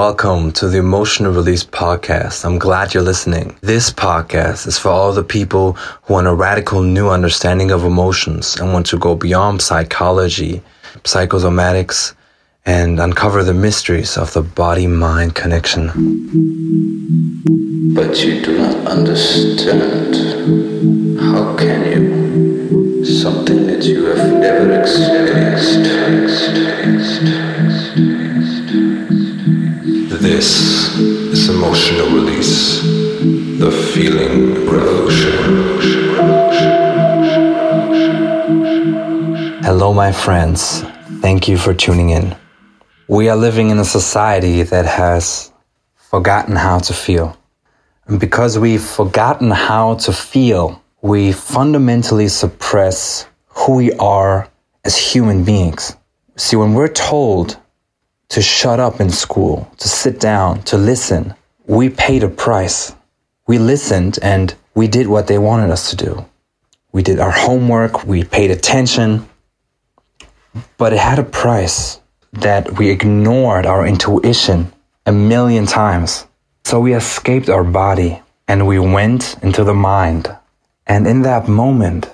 Welcome to the Emotional Release Podcast. I'm glad you're listening. This podcast is for all the people who want a radical new understanding of emotions and want to go beyond psychology, psychosomatics, and uncover the mysteries of the body mind connection. But you do not understand. How can you? Something that you have never experienced. This is emotional release, the feeling revolution. Hello, my friends. Thank you for tuning in. We are living in a society that has forgotten how to feel. And because we've forgotten how to feel, we fundamentally suppress who we are as human beings. See, when we're told to shut up in school, to sit down, to listen, we paid a price. We listened and we did what they wanted us to do. We did our homework, we paid attention, but it had a price that we ignored our intuition a million times. So we escaped our body and we went into the mind. And in that moment,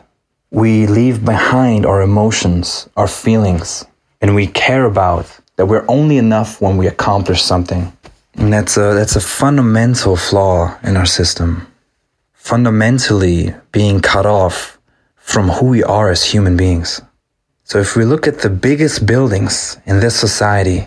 we leave behind our emotions, our feelings, and we care about that we're only enough when we accomplish something. And that's a, that's a fundamental flaw in our system. Fundamentally being cut off from who we are as human beings. So if we look at the biggest buildings in this society,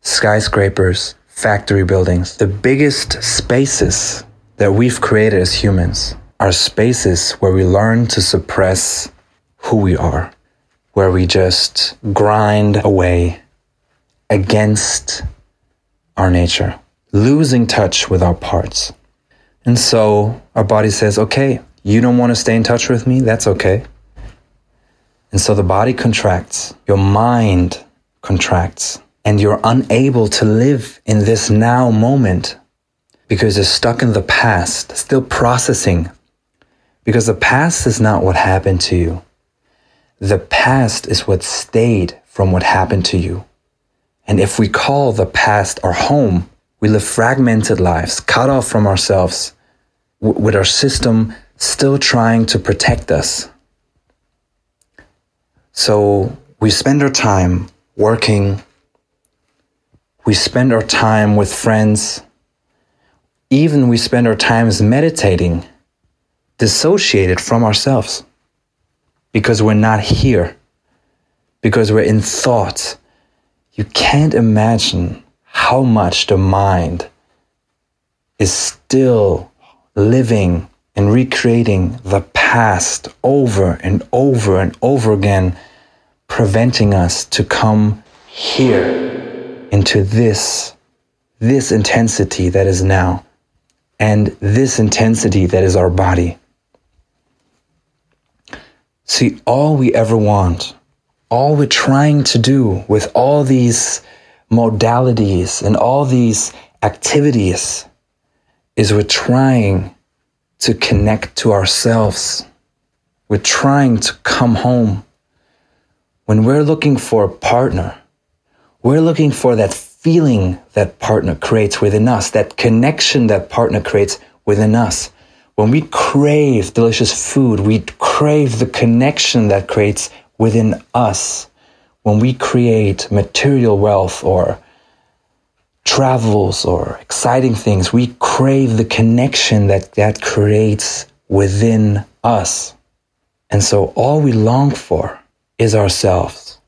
skyscrapers, factory buildings, the biggest spaces that we've created as humans are spaces where we learn to suppress who we are, where we just grind away against our nature, losing touch with our parts. And so our body says, okay, you don't want to stay in touch with me? That's okay. And so the body contracts, your mind contracts, and you're unable to live in this now moment because you're stuck in the past, still processing. Because the past is not what happened to you. The past is what stayed from what happened to you. And if we call the past our home, we live fragmented lives, cut off from ourselves, with our system still trying to protect us. So we spend our time working, we spend our time with friends, even we spend our times meditating, dissociated from ourselves because we're not here, because we're in thought. You can't imagine how much the mind is still living and recreating the past over and over and over again, preventing us to come here into this, this intensity that is now, and this intensity that is our body. See, all we ever want, all we're trying to do with all these modalities and all these activities is we're trying to connect to ourselves. We're trying to come home. When we're looking for a partner, we're looking for that feeling that partner creates within us, that connection that partner creates within us. When we crave delicious food, we crave the connection that creates within us. When we create material wealth or travels or exciting things, we crave the connection that that creates within us. And so all we long for is ourselves,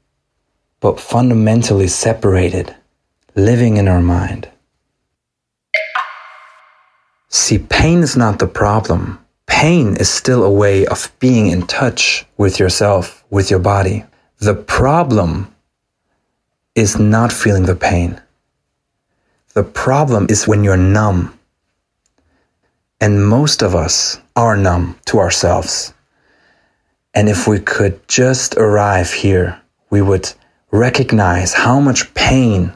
but fundamentally separated, living in our mind. See, pain is not the problem. Pain is still a way of being in touch with yourself, with your body. The problem is not feeling the pain. The problem is when you're numb. And most of us are numb to ourselves. And if we could just arrive here, we would recognize how much pain,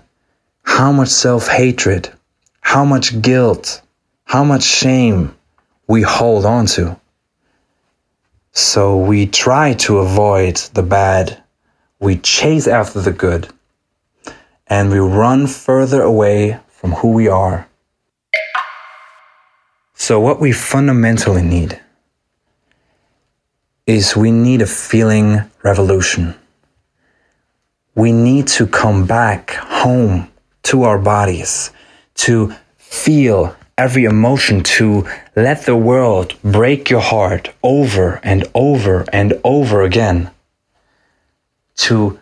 how much self hatred, how much guilt, how much shame we hold on to. So we try to avoid the bad, we chase after the good, and we run further away from who we are. So, what we fundamentally need is we need a feeling revolution. We need to come back home to our bodies, to feel every emotion, to let the world break your heart over and over and over again, to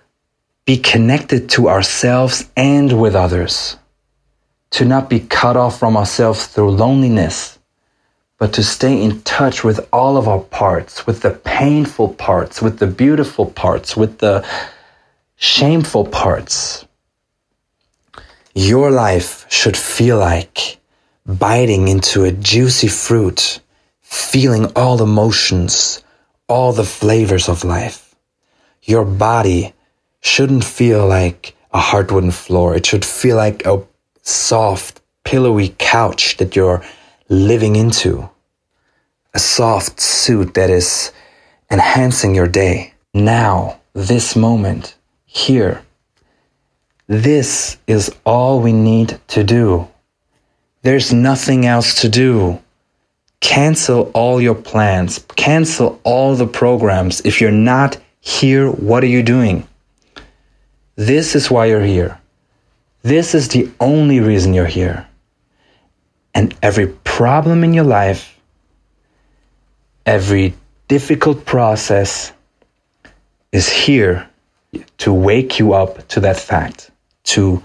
be connected to ourselves and with others, to not be cut off from ourselves through loneliness, but to stay in touch with all of our parts, with the painful parts, with the beautiful parts, with the shameful parts. Your life should feel like biting into a juicy fruit, feeling all the emotions, all the flavors of life. Your body shouldn't feel like a hardwood floor. It should feel like a soft, pillowy couch that you're living into. A soft suit that is enhancing your day. Now, this moment, here. This is all we need to do. There's nothing else to do. Cancel all your plans. Cancel all the programs. If you're not here, what are you doing? This is why you're here. This is the only reason you're here. And every problem in your life, every difficult process is here to wake you up to that fact, to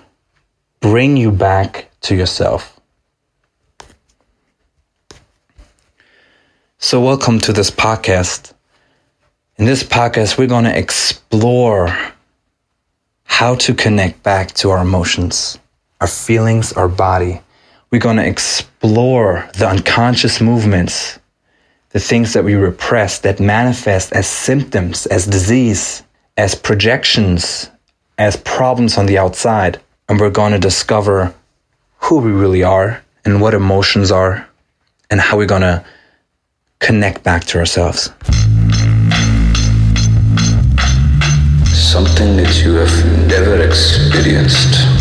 bring you back to yourself. So, welcome to this podcast. In this podcast, we're going to explore how to connect back to our emotions, our feelings, our body. We're going to explore the unconscious movements, the things that we repress that manifest as symptoms, as disease, as projections, as problems on the outside. And we're going to discover who we really are and what emotions are and how we're going to connect back to ourselves. something that you have never experienced.